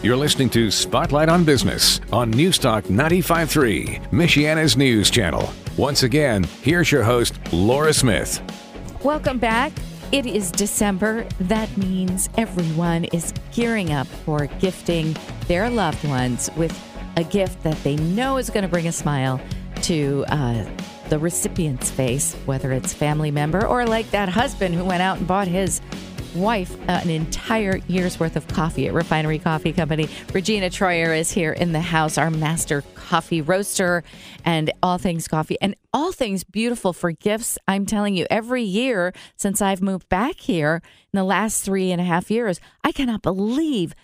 You're listening to Spotlight on Business on Newstalk 95.3, Michiana's news channel. Once again, here's your host, Laura Smith. Welcome back. It is December. That means everyone is gearing up for gifting their loved ones with a gift that they know is going to bring a smile to uh, the recipient's face, whether it's family member or like that husband who went out and bought his wife an entire year's worth of coffee at Refinery Coffee Company. Regina Troyer is here in the house, our master coffee roaster and all things coffee and all things beautiful for gifts. I'm telling you, every year since I've moved back here in the last three and a half years, I cannot believe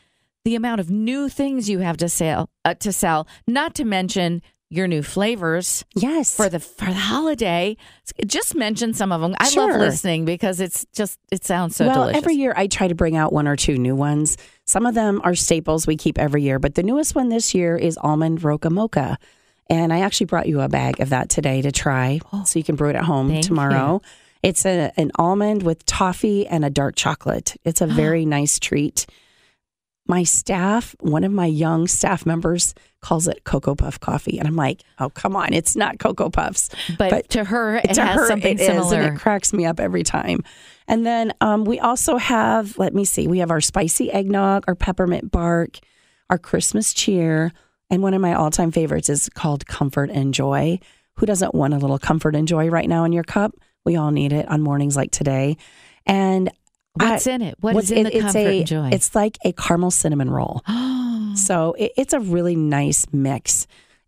the amount of new things you have to sell. Uh, to sell, not to mention your new flavors. Yes. For the for the holiday. Just mention some of them. I Sure. love listening because it's just it sounds so well, delicious. every year I try to bring out one or two new ones. Some of them are staples we keep every year, but the newest one this year is almond roca mocha. And I actually brought you a bag of that today to try oh, so you can brew it at home Oh, tomorrow. It's a, an almond with toffee and a dark chocolate. It's a very nice treat. My staff, one of my young staff members, calls it Cocoa Puff coffee. And I'm like, oh, come on, it's not Cocoa Puffs. but, to her it to has her something it is, similar. and it cracks me up every time. And then um, we also have, let me see, we have our spicy eggnog, our peppermint bark, our Christmas cheer, and one of my all-time favorites is called Comfort and Joy. Who doesn't want a little comfort and joy right now in your cup? We all need it on mornings like today. And What's in it? What what's is in it- the it's comfort a, and joy? It's like a caramel cinnamon roll. So it, it's a really nice mix.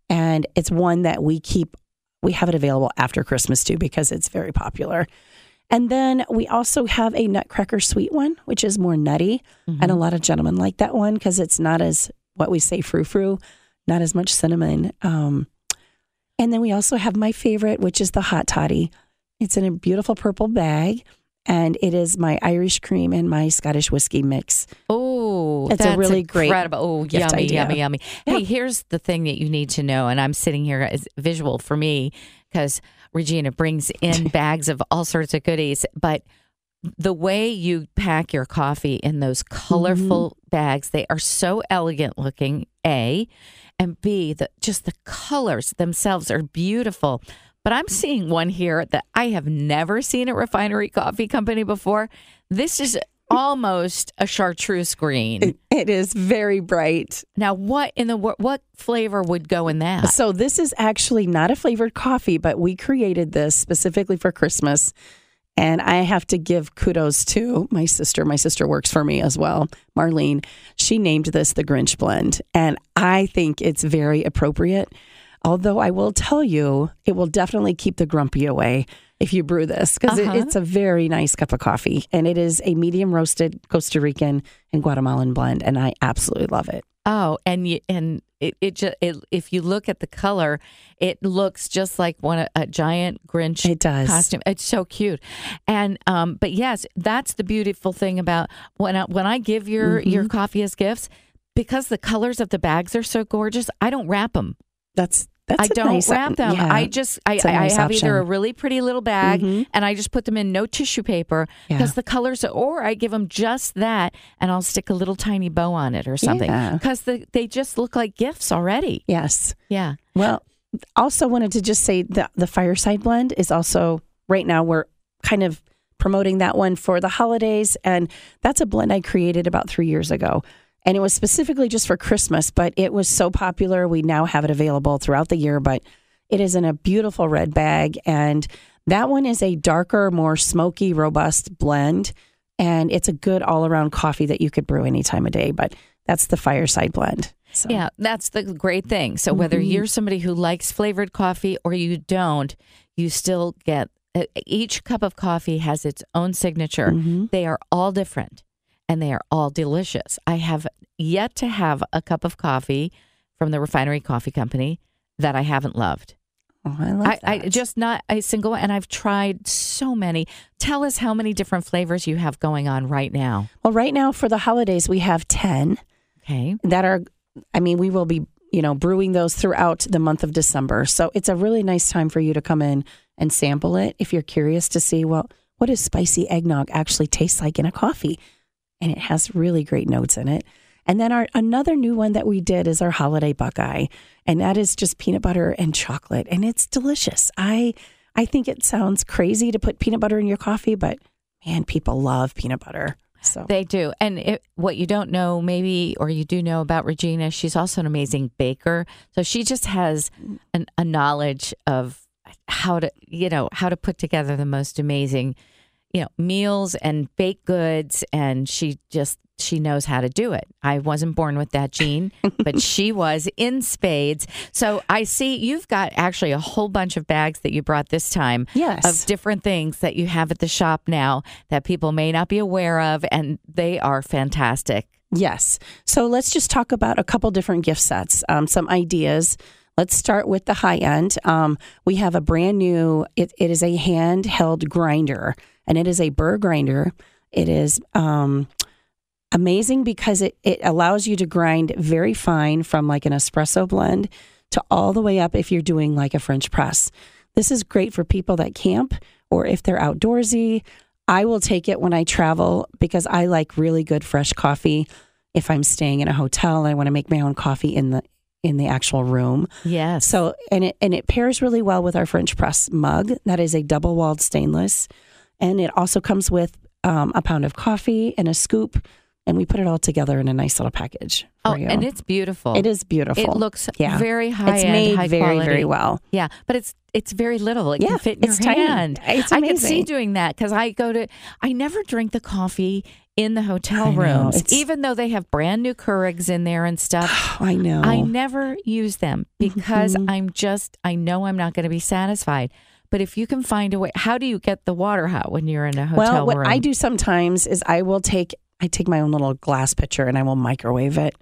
And it's one that we keep, we have it available after Christmas too, because it's very popular. And then we also have a nutcracker sweet one, which is more nutty. And a lot of gentlemen like that one because it's not as, what we say, frou frou, not as much cinnamon. Um, and then we also have my favorite, which is the hot toddy. It's in a beautiful purple bag. And it is my Irish cream and my Scottish whiskey mix. Oh, It's a that's really great incredible. Oh, gift yummy, idea. yummy, yummy. Hey, here's the thing that you need to know, and I'm sitting here as visual for me because Regina brings in bags of all sorts of goodies, but the way you pack your coffee in those colorful Mm-hmm. bags, they are so elegant looking. A, and B, the just the colors themselves are beautiful. But I'm seeing one here that I have never seen at Refinery Coffee Company before. This is almost a chartreuse green. It, it is very bright. Now, what in the what flavor would go in that? So this is actually not a flavored coffee, but we created this specifically for Christmas. And I have to give kudos to my sister. My sister works for me as well, Marlene. She named this the Grinch blend. And I think it's very appropriate. Although I will tell you, it will definitely keep the grumpy away if you brew this because Uh-huh. it, it's a very nice cup of coffee. And it is a medium roasted Costa Rican and Guatemalan blend. And I absolutely love it. Oh, and you, and it it, ju- it if you look at the color, it looks just like one a, a giant Grinch It does. costume. It's so cute, and um, but yes, that's the beautiful thing about when I, when I give your Mm-hmm. your coffee as gifts because the colors of the bags are so gorgeous. I don't wrap them. That's that's I don't nice- wrap them. yeah. I just I, a I nice have either a really pretty little bag Mhm. and I just put them in no tissue paper Yeah. because the colors or I give them just that and I'll stick a little tiny bow on it or something Yeah. because the, they just look like gifts already. Yes. Yeah. Well, also wanted to just say that the fireside blend is also right now we're kind of promoting that one for the holidays and that's a blend I created about 3 years ago. And it was specifically just for Christmas, but it was so popular we now have it available throughout the year, but it is in a beautiful red bag and that one is a darker, more smoky, robust blend and it's a good all-around coffee that you could brew any time of day, but that's the fireside blend. So. Yeah, that's the great thing. So whether Mm-hmm. you're somebody who likes flavored coffee or you don't, you still get each cup of coffee has its own signature. Mm-hmm. They are all different and they are all delicious. I have yet to have a cup of coffee from the Refinery Coffee Company that I haven't loved. Oh, I love I, I just not a single and I've tried so many. Tell us how many different flavors you have going on right now. Well, right now for the holidays, we have 10 Okay. that are, I mean, we will be, you know, brewing those throughout the month of December. So it's a really nice time for you to come in and sample it if you're curious to see, well, what does spicy eggnog actually taste like in a coffee? And it has really great notes in it. And then our another new one that we did is our holiday Buckeye, and that is just peanut butter and chocolate, and it's delicious. I I think it sounds crazy to put peanut butter in your coffee, but man, people love peanut butter. So They do. And it, what you don't know, maybe, or you do know about Regina, she's also an amazing baker. So she just has an, a knowledge of how to, you know, how to put together the most amazing, you know, meals and baked goods. And she just, she knows how to do it. I wasn't born with that gene, but she was in spades. So I see you've got actually a whole bunch of bags that you brought this time Yes. of different things that you have at the shop now that people may not be aware of, and they are fantastic. Yes. So let's just talk about a couple different gift sets, um, some ideas. Let's start with the high end. Um, we have a brand new, it, it is a handheld grinder, and it is a burr grinder. It is um, amazing because it, it allows you to grind very fine from like an espresso blend to all the way up if you're doing like a French press. This is great for people that camp or if they're outdoorsy. I will take it when I travel because I like really good fresh coffee. If I'm staying in a hotel and I want to make my own coffee in the in the actual room. Yes. So and it and it pairs really well with our French press mug. That is a double walled stainless, and it also comes with um, a pound of coffee and a scoop, and we put it all together in a nice little package for oh, you. and it's beautiful. it is beautiful. It looks Yeah. very high it's end, made high very quality. very well. Yeah, but it's it's very little. It Yeah, can fit in it's your tiny. hand. It's I can see doing that because I go to. I never drink the coffee in the hotel rooms, even though they have brand new Keurigs in there and stuff. I know. I never use them because Mhm. I'm just, I know I'm not going to be satisfied. But if you can find a way, how do you get the water hot when you're in a hotel well, what room? I do sometimes is I will take I take my own little glass pitcher and I will microwave it.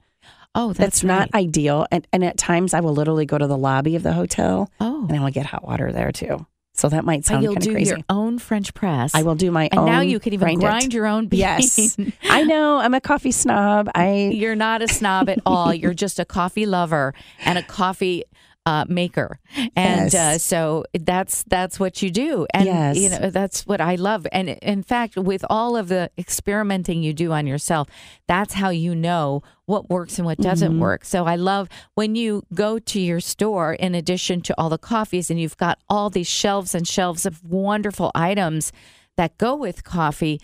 Oh, that's, That's, not ideal, and and at times I will literally go to the lobby of the hotel Oh, and I will get hot water there too. So that might so sound you'll kind do your own French press. I will do my own. and own. now you can even grind, grind, your own bean. Yes, I know. I'm a coffee snob. I You're not a snob at all. You're just a coffee lover and a coffee uh, maker, and Yes. uh, so that's that's what you do, and Yes. you know that's what I love. And in fact, with all of the experimenting you do on yourself, that's how you know what works and what doesn't Mm-hmm. work. So I love when you go to your store, in addition to all the coffees, and you've got all these shelves and shelves of wonderful items that go with coffee.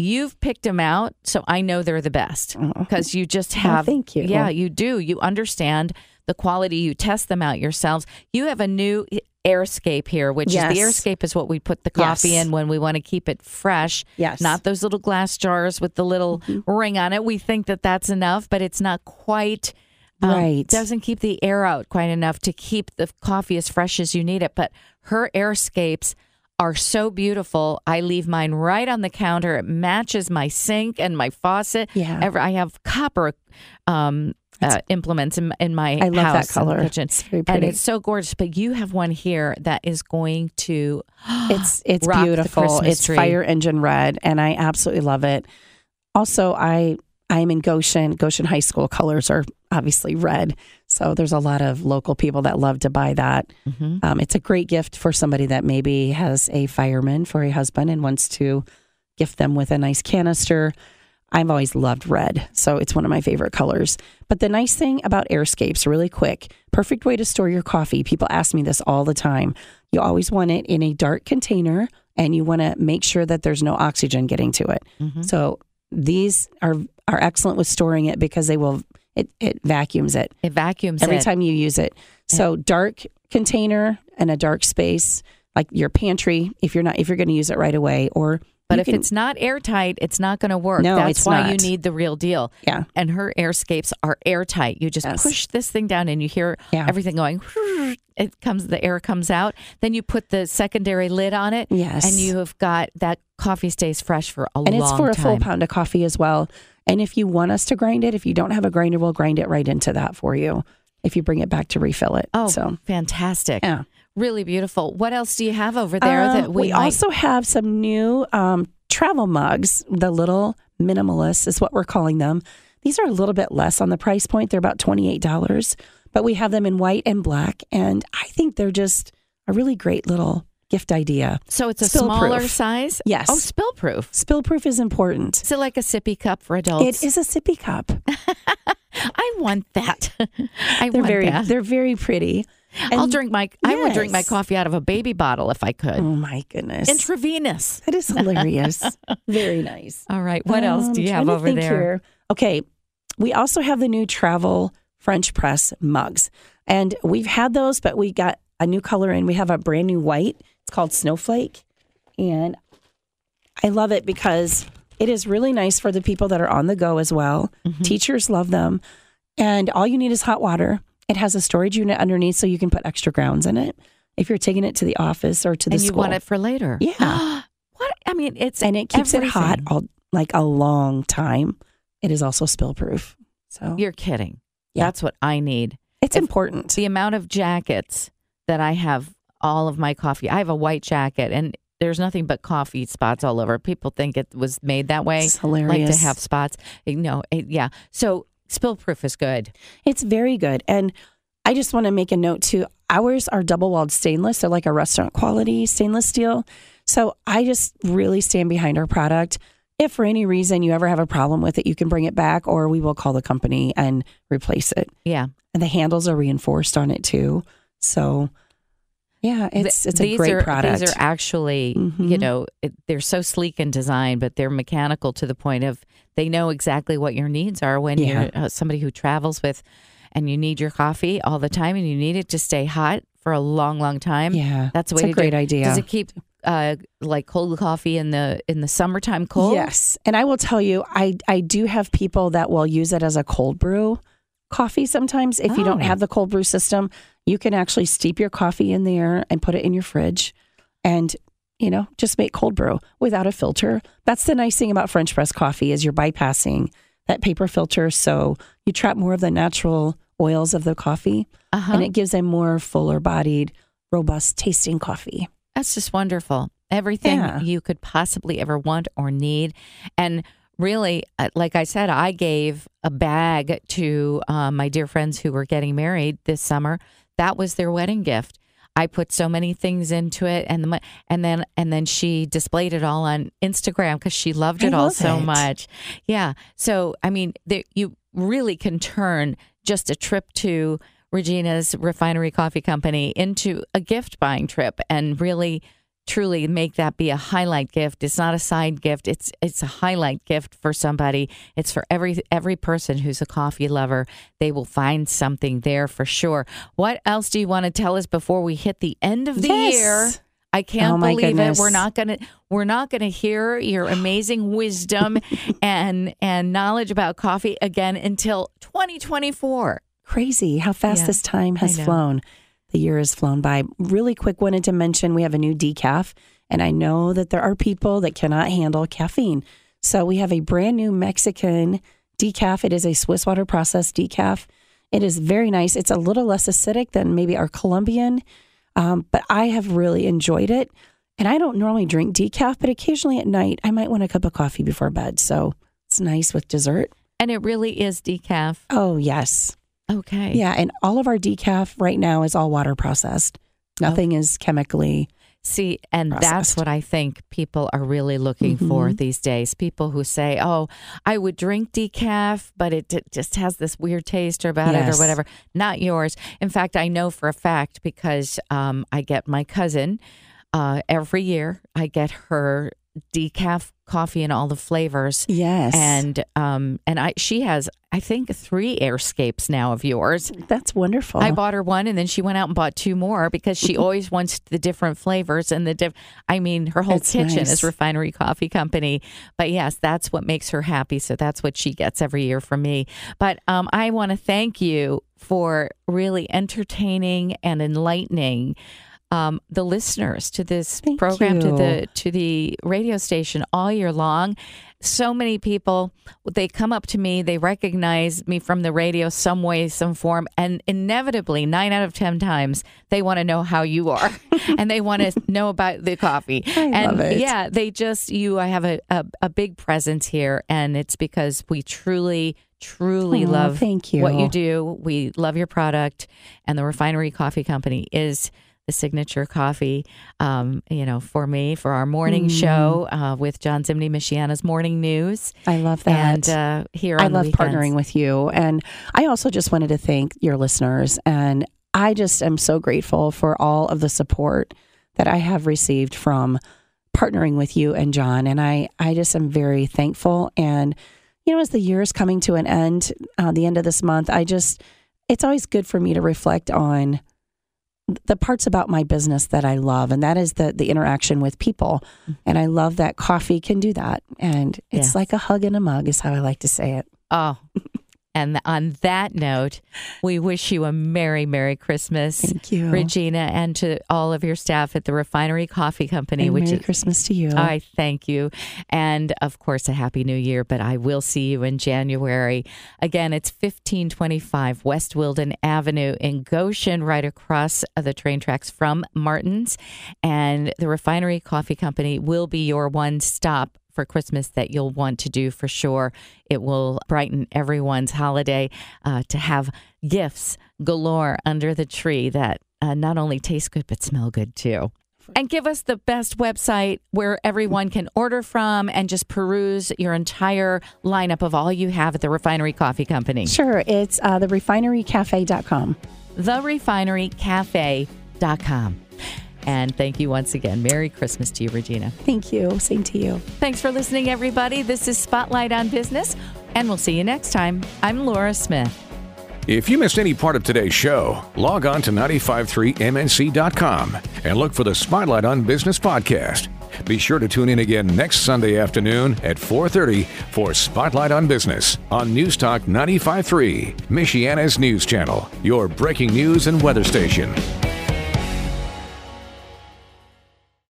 You've picked them out, so I know they're the best because you just Oh, have. thank you. Yeah, you do. You understand the quality. You test them out yourselves. You have a new airscape here, which Yes. is the airscape is what we put the coffee Yes. in when we want to keep it fresh. Yes. Mm-hmm. Not those little glass jars with the little ring on it. We think that that's enough, but it's not quite. um, Right. Doesn't keep the air out quite enough to keep the coffee as fresh as you need it. But her airscapes are so beautiful. I leave mine right on the counter. It matches my sink and my faucet. Yeah. Ever, I have copper um, uh, implements in, in my I love that house and color. kitchen. It's very and it's so gorgeous. But you have one here that is going to it's it's beautiful. It's tree. fire engine red, and I absolutely love it. Also, I I am in Goshen. Goshen High School colors are obviously red, so there's a lot of local people that love to buy that. Mhm. Um, it's a great gift for somebody that maybe has a fireman for a husband and wants to gift them with a nice canister. I've always loved red, so it's one of my favorite colors. But the nice thing about airscapes, really quick, perfect way to store your coffee. People ask me this all the time. You always want it in a dark container and you want to make sure that there's no oxygen getting to it. Mhm. So these are are excellent with storing it because they will it, it vacuums it it vacuums every it. time you use it. So dark container and a dark space like your pantry if you're not if you're going to use it right away or But you if can- it's not airtight, it's not going to work. No, That's it's why not. you need the real deal. yeah And her airscapes are airtight. You just Yes. push this thing down and you hear Yeah. everything going. It comes, the air comes out. Then you put the secondary lid on it. Yes. And you have got that coffee stays fresh for a and long time. And it's for a full pound of coffee as well. And if you want us to grind it, if you don't have a grinder, we'll grind it right into that for you. If you bring it back to refill it. Oh, so fantastic. yeah. Really beautiful. What else do you have over there Um, that we, we might- also have some new um, travel mugs. The little minimalists is what we're calling them. These are a little bit less on the price point. They're about twenty eight dollars, but we have them in white and black, and I think they're just a really great little gift idea. So it's a Spill smaller proof. size? Yes. Oh, spill proof. Spill proof. Size? Yes. Oh, spill proof. Spill proof is important. Is it like a sippy cup for adults? It is a sippy cup. I want that. I They're want very that. they're very pretty. I'll drink my. I would drink my coffee out of a baby bottle if I could. Oh my goodness. Intravenous. that is hilarious. very nice. All right. What else do Um, you have over there? here. Okay. We also have the new travel French press mugs. And we've had those, but we got a new color in. We have a brand new white. It's called Snowflake. And I love it because it is really nice for the people that are on the go as well. Mm-hmm. Teachers love them. And all you need is hot water. It has a storage unit underneath so you can put extra grounds in it if you're taking it to the office or to the And you school. want it for later? Yeah. what? I mean, it's and it keeps it hot all, like a long time. It is also spill proof. So You're kidding. Yeah. That's what I need. it's if- important. The amount of jackets that I have, all of my coffee. I have a white jacket, and there's nothing but coffee spots all over. People think it was made that way. It's hilarious. Like to have spots. No, it, yeah. So spill proof is good. It's very good. And I just want to make a note too. Ours are double walled stainless. They're like a restaurant quality stainless steel. So I just really stand behind our product. If for any reason you ever have a problem with it, you can bring it back or we will call the company and replace it. Yeah. And the handles are reinforced on it too. So yeah, it's it's a these great are, product. These are actually, you Mhm. know, it, they're so sleek in design, but they're mechanical to the point of they know exactly what your needs are when Yeah. you're uh, somebody who travels with, and you need your coffee all the time, and you need it to stay hot for a long, long time. yeah, that's a great idea. Does it keep uh, like cold coffee in the in the summertime cold? Yes. And I will tell you, I, I do have people that will use it as a cold brew coffee sometimes. If you don't Oh. have the cold brew system, you can actually steep your coffee in there and put it in your fridge and, you know, just make cold brew without a filter. That's the nice thing about French press coffee is you're bypassing that paper filter. So you trap more of the natural oils of the coffee Uh-huh. and it gives a more fuller bodied, robust tasting coffee. That's just wonderful. Everything Yeah. you could possibly ever want or need. And really, uh, like I said, I gave a bag to um, my dear friends who were getting married this summer. That was their wedding gift. I put so many things into it, and the, and then and then she displayed it all on Instagram because she loved I it all love so it. much. Yeah. So I mean, there, you really can turn just a trip to Regina's Refinery Coffee Company into a gift buying trip and really truly make that be a highlight gift. It's not a side gift. It's it's a highlight gift for somebody. It's for every every person who's a coffee lover. They will find something there for sure. What else do you want to tell us before we hit the end of the Yes. year? I can't Oh, believe goodness. it. We're not gonna we're not gonna hear your amazing wisdom and and knowledge about coffee again until 2024. Crazy how fast Yeah, this time has flown. The year has flown by. Really quick, wanted to mention we have a new decaf, and I know that there are people that cannot handle caffeine. So we have a brand new Mexican decaf. It is a Swiss water processed decaf. It is very nice. It's a little less acidic than maybe our Colombian, um, but I have really enjoyed it. And I don't normally drink decaf, but occasionally at night I might want a cup of coffee before bed. So it's nice with dessert. And it really is decaf. Oh, yes. Okay. Yeah, and all of our decaf right now is all water processed. Nothing is chemically. See, and that's what I think people are really looking for these days. People who say, "Oh, I would drink decaf, but it, it just has this weird taste or about it or whatever." Not yours. In fact, I know for a fact because um, I get my cousin uh, every year. I get her decaf coffee in all the flavors. Yes, And um and I she has I think three airscapes now of yours. that's wonderful. I bought her one, and then she went out and bought two more because she always wants the different flavors and the diff. I mean, her whole That's kitchen nice. is Refinery Coffee Company. But yes, that's what makes her happy. So that's what she gets every year from me. But um, I want to thank you for really entertaining and enlightening. Um, the listeners to this Thank program to the to the radio station all year long. So many people they come up to me they recognize me from the radio some way some form and inevitably nine out of ten times they want to know how you are and they want to know about the coffee. I and yeah they just you i have a, a, a big presence here and it's because we truly truly Aw, love thank you. what you do. We love your product and the refinery coffee company is the signature coffee, um, you know, for me for our morning Mm. show uh, with John Zimney, Michiana's morning news. I love that. And uh, here I love weekends. partnering with you. And I also just wanted to thank your listeners. And I just am so grateful for all of the support that I have received from partnering with you and John. And I, I just am very thankful. And, you know, as the year is coming to an end, uh, the end of this month, I just, it's always good for me to reflect on the parts about my business that I love, and that is the the interaction with people. Mm-hmm. And I love that coffee can do that. And it's like a hug in a mug, is how I like to say it. Oh, and on that note, we wish you a Merry, Merry Christmas. Thank you. Regina, and to all of your staff at the Refinery Coffee Company, And which Merry is Christmas to you. I thank you. And of course, a happy new year, but I will see you in January. Again, it's 1525 West Wilden Avenue in Goshen, right across uh, the train tracks from Martin's. And the Refinery Coffee Company will be your one stop for Christmas that you'll want to do for sure. It will brighten everyone's holiday uh, to have gifts galore under the tree that uh, not only taste good, but smell good too and give us the best website where everyone can order from and just peruse your entire lineup of all you have at the Refinery Coffee Company. Sure. It's uh, the refinerycafe.com. TheRefineryCafe.com. And thank you once again. Merry Christmas to you, Regina. Thank you. Same to you. Thanks for listening, everybody. This is Spotlight on Business, and we'll see you next time. I'm Laura Smith. If you missed any part of today's show, log on to 953mnc.com and look for the Spotlight on Business podcast. Be sure to tune in again next Sunday afternoon at 4:30 for Spotlight on Business on News Talk 953, Michiana's news channel, your breaking news and weather station.